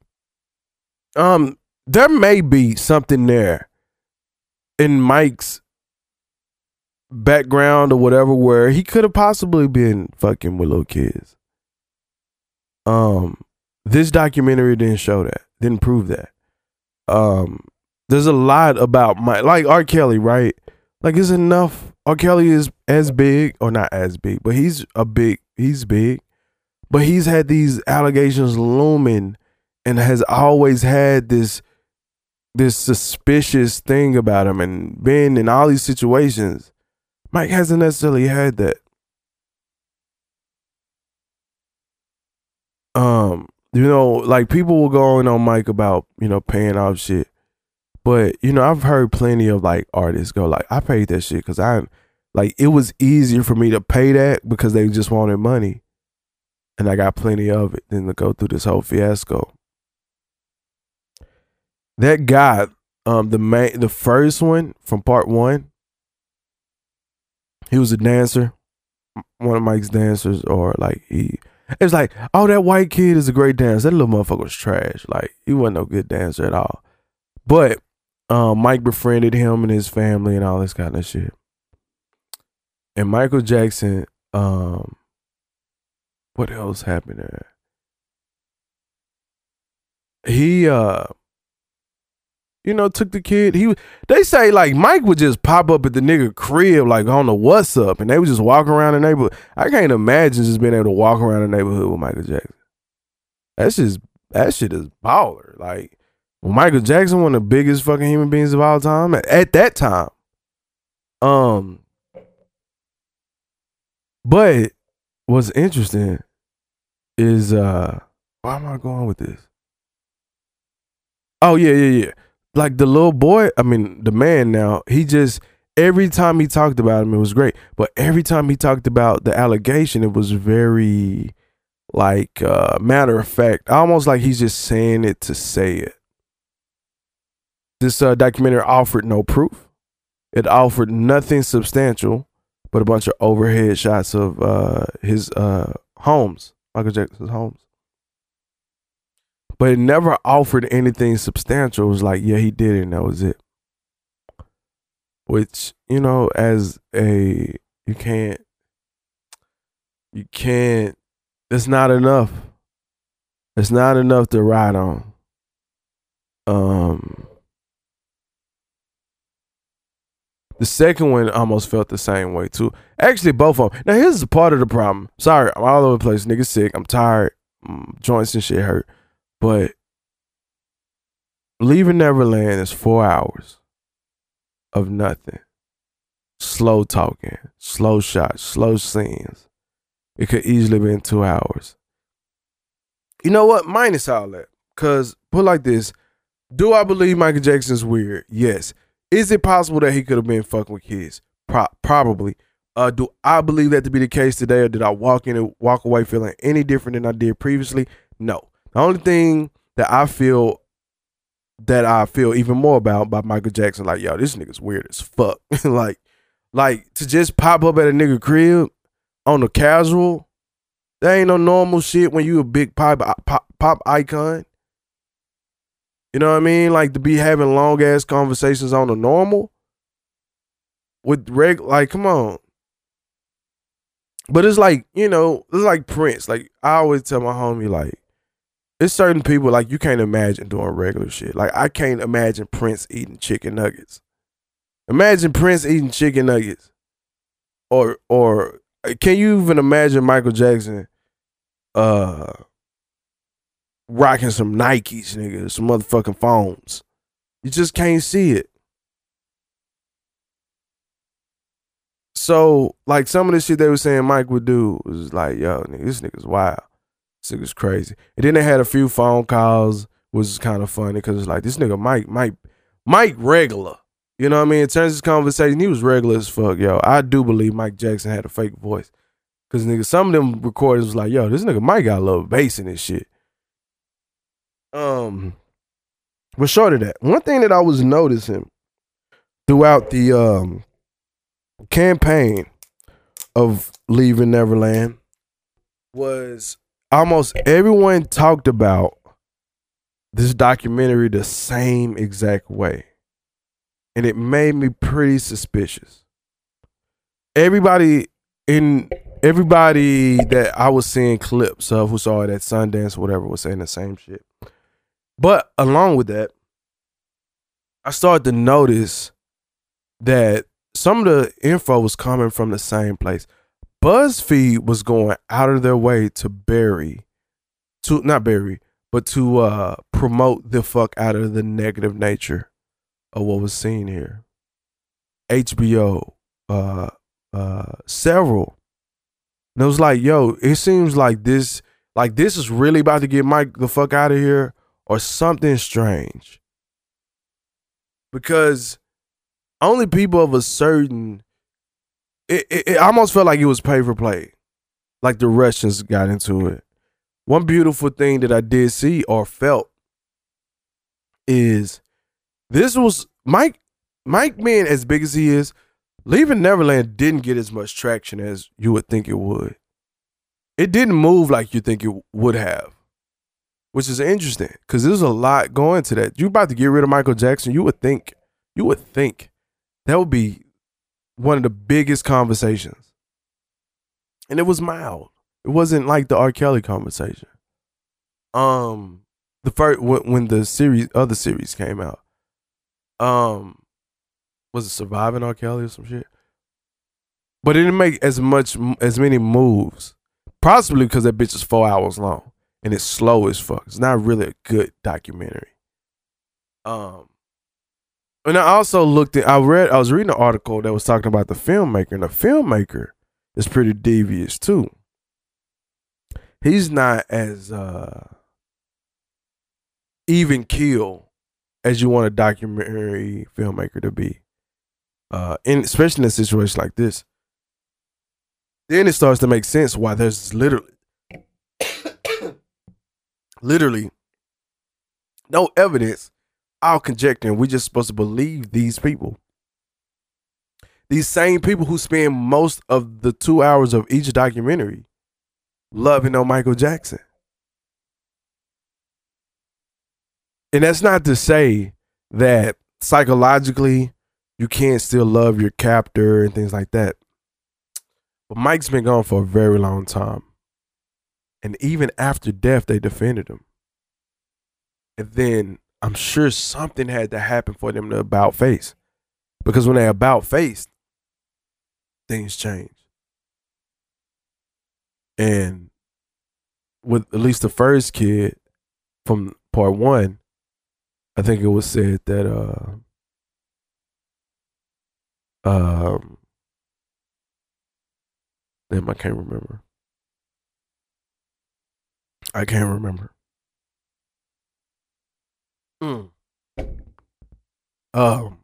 B: Um, there may be something there in Mike's background or whatever where he could have possibly been fucking with little kids. Um, this documentary didn't show that, didn't prove that. Um, there's a lot about Mike, like R. Kelly, right? Like, is enough. R. Kelly is as big, or not as big, but he's a big. He's big, but he's had these allegations looming, and has always had this this suspicious thing about him, and been in all these situations. Mike hasn't necessarily had that. Um, you know, like people will go on on Mike about you know paying off shit, but you know I've heard plenty of like artists go like I paid that shit because I like it was easier for me to pay that because they just wanted money, and I got plenty of it than to go through this whole fiasco. That guy, um, the main, the first one from part one, he was a dancer, one of Mike's dancers, or like he. It's like, oh, that white kid is a great dancer. That little motherfucker was trash. Like he wasn't no good dancer at all. But um, Mike befriended him and his family and all this kind of shit. And Michael Jackson, um, what else happened there? He uh you know, took the kid. He they say like Mike would just pop up at the nigga crib like on the what's up, and they would just walk around the neighborhood. I can't imagine just being able to walk around the neighborhood with Michael Jackson. That's just that shit is baller. Like Michael Jackson, one of the biggest fucking human beings of all time at, at that time. Um, but what's interesting is uh, why am I going with this? Oh yeah, yeah, yeah like the little boy, I mean, the man now, he just every time he talked about him, it was great. But every time he talked about the allegation, it was very like uh matter of fact, almost like he's just saying it to say it. This uh, documentary offered no proof. It offered nothing substantial, but a bunch of overhead shots of uh his uh homes, Michael Jackson's homes but it never offered anything substantial. It was like, yeah, he did it, and that was it. Which, you know, as a you can't you can't it's not enough. It's not enough to ride on. Um The second one almost felt the same way too. Actually, both of them. Now here's the part of the problem. Sorry, I'm all over the place. Nigga sick. I'm tired. Mm, joints and shit hurt. But leaving Neverland is four hours of nothing. Slow talking, slow shots, slow scenes. It could easily be in two hours. You know what? Minus all that. Cause put like this, do I believe Michael Jackson's weird? Yes. Is it possible that he could have been fucking with kids? Pro- probably. Uh, do I believe that to be the case today, or did I walk in and walk away feeling any different than I did previously? No. The only thing that I feel that I feel even more about by Michael Jackson, like, yo, this nigga's weird as fuck. like, like to just pop up at a nigga crib on the casual, that ain't no normal shit when you a big pop pop, pop icon. You know what I mean? Like to be having long ass conversations on the normal with reg like come on. But it's like, you know, it's like Prince. Like I always tell my homie, like, it's certain people like you can't imagine doing regular shit. Like I can't imagine Prince eating chicken nuggets. Imagine Prince eating chicken nuggets. Or or can you even imagine Michael Jackson uh rocking some Nikes, nigga, some motherfucking phones. You just can't see it. So, like some of the shit they were saying Mike would do was like, yo, nigga, this nigga's wild. This nigga's crazy. And then they had a few phone calls was kind of funny because it's like this nigga Mike, Mike, Mike regular. You know what I mean? In terms of this conversation, he was regular as fuck, yo. I do believe Mike Jackson had a fake voice. Cause nigga, some of them recordings was like, yo, this nigga Mike got a little bass in his shit. Um, but short of that, one thing that I was noticing throughout the um campaign of leaving Neverland was almost everyone talked about this documentary the same exact way. And it made me pretty suspicious. Everybody in everybody that I was seeing clips of who saw it at Sundance whatever was saying the same shit. But along with that, I started to notice that some of the info was coming from the same place. BuzzFeed was going out of their way to bury, to not bury, but to uh, promote the fuck out of the negative nature of what was seen here. HBO, uh, uh, several. And it was like, yo, it seems like this, like this is really about to get Mike the fuck out of here, or something strange. Because only people of a certain it, it, it almost felt like it was pay for play. Like the Russians got into it. One beautiful thing that I did see or felt is this was Mike Mike being as big as he is, leaving Neverland didn't get as much traction as you would think it would. It didn't move like you think it would have. Which is interesting because there's a lot going to that. You about to get rid of Michael Jackson, you would think, you would think that would be one of the biggest conversations. And it was mild. It wasn't like the R. Kelly conversation. Um, the first when, the series other series came out, um, was it surviving R. Kelly or some shit? But it didn't make as much as many moves, possibly because that bitch is four hours long and it's slow as fuck. It's not really a good documentary. Um, and I also looked at I read I was reading an article that was talking about the filmmaker, and the filmmaker is pretty devious too. He's not as uh even keel as you want a documentary filmmaker to be. Uh in especially in a situation like this. Then it starts to make sense why there's literally literally no evidence all conjecturing. We're just supposed to believe these people. These same people who spend most of the two hours of each documentary loving on Michael Jackson. And that's not to say that psychologically you can't still love your captor and things like that. But Mike's been gone for a very long time. And even after death, they defended him. And then I'm sure something had to happen for them to about face. Because when they about face, things change. And with at least the first kid from part one, I think it was said that uh um damn I can't remember. I can't remember. Mm. Um,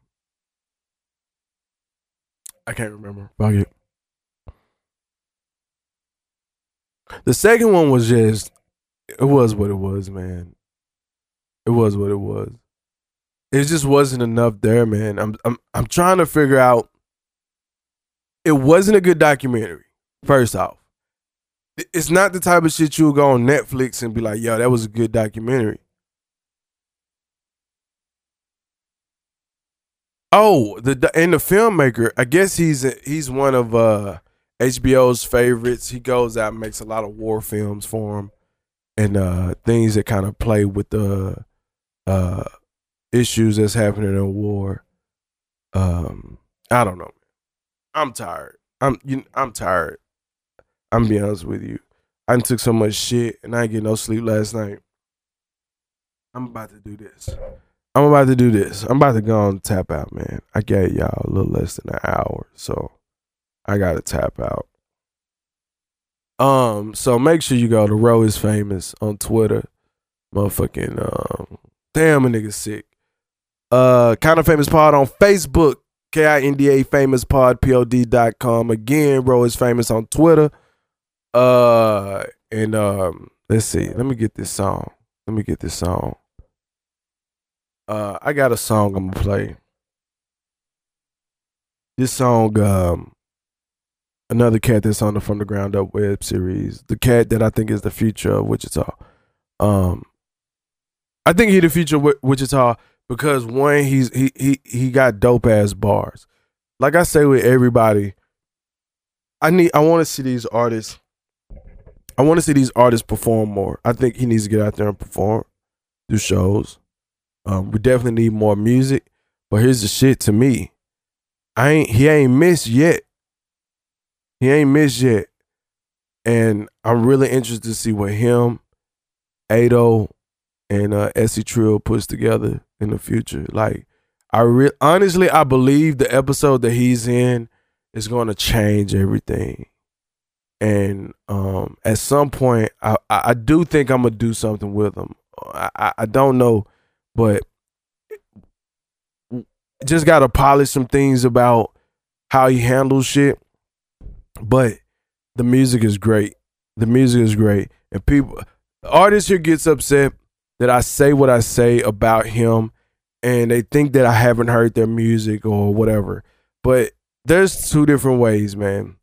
B: I can't remember. Fuck it. The second one was just, it was what it was, man. It was what it was. It just wasn't enough there, man. I'm, I'm, I'm trying to figure out. It wasn't a good documentary. First off, it's not the type of shit you'll go on Netflix and be like, "Yo, that was a good documentary." Oh, the and the filmmaker, I guess he's he's one of uh, HBO's favorites. He goes out and makes a lot of war films for him, and uh, things that kind of play with the uh, issues that's happening in war. Um, I don't know. I'm tired. I'm you, I'm tired. I'm being honest with you. I took so much shit and I didn't get no sleep last night. I'm about to do this. I'm about to do this. I'm about to go on tap out, man. I gave y'all a little less than an hour, so I gotta tap out. Um, so make sure you go to Rowe is famous on Twitter. Motherfucking um, damn a nigga sick. Uh, kind of famous pod on Facebook. K I N D A famous pod pod.com. Again, Rowe is famous on Twitter. Uh, and um, let's see. Let me get this song. Let me get this song. Uh, I got a song I'm gonna play. This song, um, another cat that's on the From the Ground Up web series. The cat that I think is the future of Wichita. Um, I think he the future of Wichita because one, he's he he he got dope ass bars. Like I say with everybody, I need I want to see these artists. I want to see these artists perform more. I think he needs to get out there and perform, do shows. Um, we definitely need more music. But here's the shit to me. I ain't he ain't missed yet. He ain't missed yet. And I'm really interested to see what him, Ado, and uh Essie Trill puts together in the future. Like I re- honestly I believe the episode that he's in is gonna change everything. And um at some point I, I do think I'm gonna do something with him. I, I, don't know but just got to polish some things about how he handles shit. But the music is great. The music is great, and people, artists here gets upset that I say what I say about him, and they think that I haven't heard their music or whatever. But there's two different ways, man.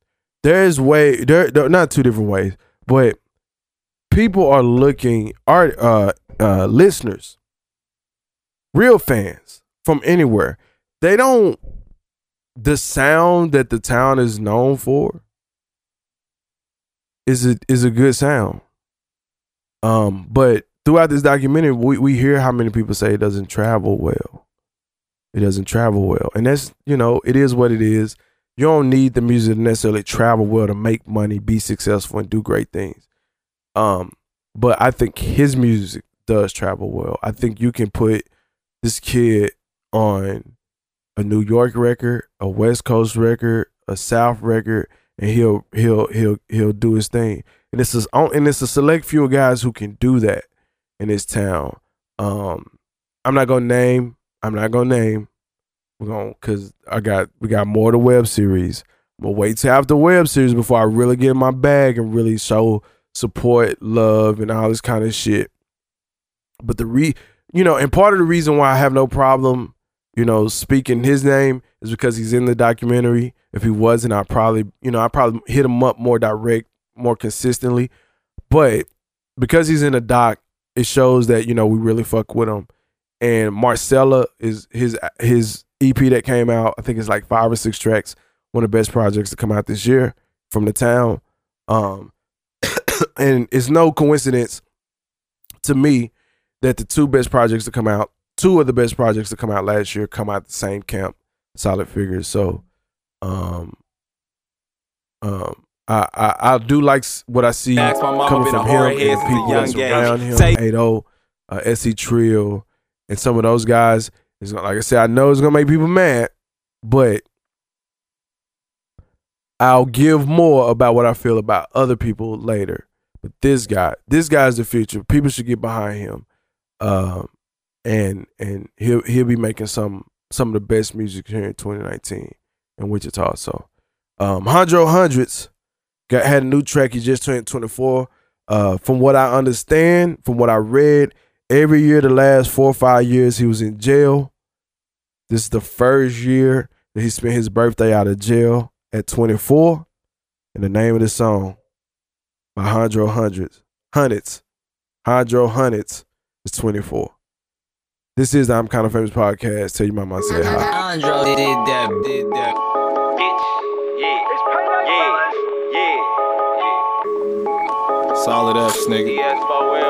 B: There's way there, there not two different ways, but people are looking art uh uh listeners real fans from anywhere, they don't the sound that the town is known for is a is a good sound. Um, but throughout this documentary, we, we hear how many people say it doesn't travel well. It doesn't travel well. And that's, you know, it is what it is. You don't need the music to necessarily travel well to make money, be successful, and do great things. Um, but I think his music does travel well. I think you can put this kid on a New York record, a West Coast record, a South record, and he'll he'll he'll he'll do his thing. And it's a, and it's a select few guys who can do that in this town. Um, I'm not gonna name. I'm not gonna name. We're gonna cause I got we got more of the web series. I'm gonna wait till after web series before I really get in my bag and really show support, love, and all this kind of shit. But the re you know, and part of the reason why I have no problem, you know, speaking his name is because he's in the documentary. If he wasn't, I probably, you know, I probably hit him up more direct, more consistently. But because he's in the doc, it shows that you know we really fuck with him. And Marcella is his his EP that came out. I think it's like five or six tracks. One of the best projects to come out this year from the town. Um, and it's no coincidence to me that the two best projects to come out, two of the best projects to come out last year, come out the same camp, solid figures. So, um, um, I, I, I do like what I see coming from him and people that's around him. Say- Ado, uh, Essie Trill, and some of those guys. Is like I said, I know it's gonna make people mad, but I'll give more about what I feel about other people later. But this guy, this guy's the future. People should get behind him um, and and he'll he'll be making some some of the best music here in 2019 in Wichita. So, um, Hundreds got had a new track. He just turned 24. Uh, from what I understand, from what I read, every year the last four or five years he was in jail. This is the first year that he spent his birthday out of jail at 24. And the name of the song by Hondro Hundreds, Hundreds, Hondro Hundreds is 24. This is the I'm Kind of Famous podcast. Tell your mama I said hi. Andro did that, did that.
F: Yeah, yeah, yeah, Solid F's, nigga.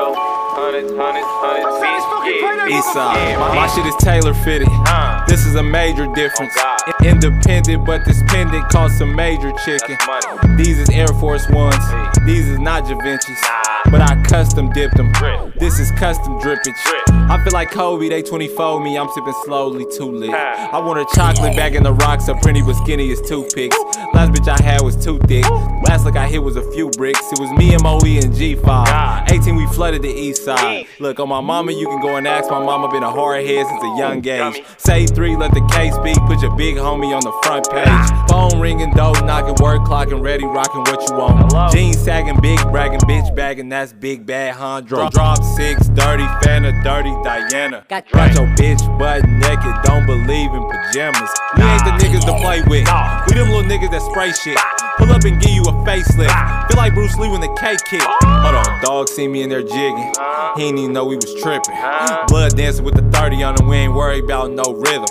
F: Eastside. My, my shit is tailor fitted. This is a major difference. Independent, but this pendant costs a major chicken. These is Air Force Ones. These is not Javincis. But I custom dipped them. This is custom drippage. I feel like Kobe, they 24 me, I'm sipping slowly, too lit. I want a chocolate back in the rocks, so pretty but skinny as toothpicks. Last bitch I had was too thick. Last look I hit was a few bricks. It was me, and MOE, and G5. 18, we flooded the east side. Look, on my mama, you can go and ask my mama, been a hard head since a young age. Say three, let the case speak, put your big homie on the front page. Phone ringing, door knocking, word clocking, ready, rocking what you want. Jeans sagging, big bragging, bitch bagging, that's big bad Hondro. Drop six, dirty, Fanta, dirty Diana. Got your bitch butt naked, don't believe in pajamas. We ain't the niggas to play with. We them little niggas that spray shit. Pull up and give you a facelift. Feel like Bruce Lee when the cake kick. Hold on, dog see me in there jigging. He didn't even know we was tripping. Blood dancing with the 30 on him, we ain't worried about no rhythm.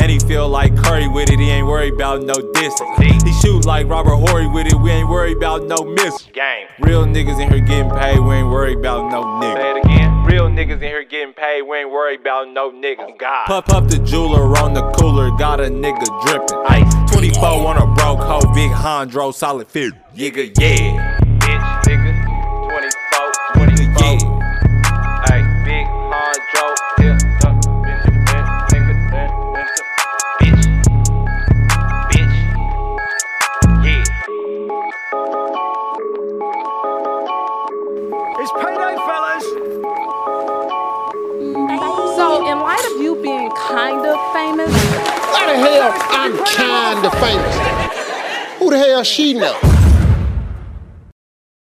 F: And he feel like Curry with it, he ain't worried about no distance. He shoot like Robert Horry with it, we ain't worried about no miss. Game. Real niggas in here getting paid, we ain't worried about no niggas. Say it again. Real niggas in here getting paid, we ain't worried about no niggas. God. Puff up the jeweler on the cooler, got a nigga dripping. Ice 24 on a broke hoe, big Hondro, solid fit. Nigga, yeah. Bitch, nigga. 24, 24. Yeah. Ay, big Hondro, yeah. uh, bitch, bitch, nigga, bitch, bitch, bitch, yeah.
A: It's payday, fellas.
G: So, in light of you being kind of famous,
H: Why the hell I'm kinda famous? Who the hell she know?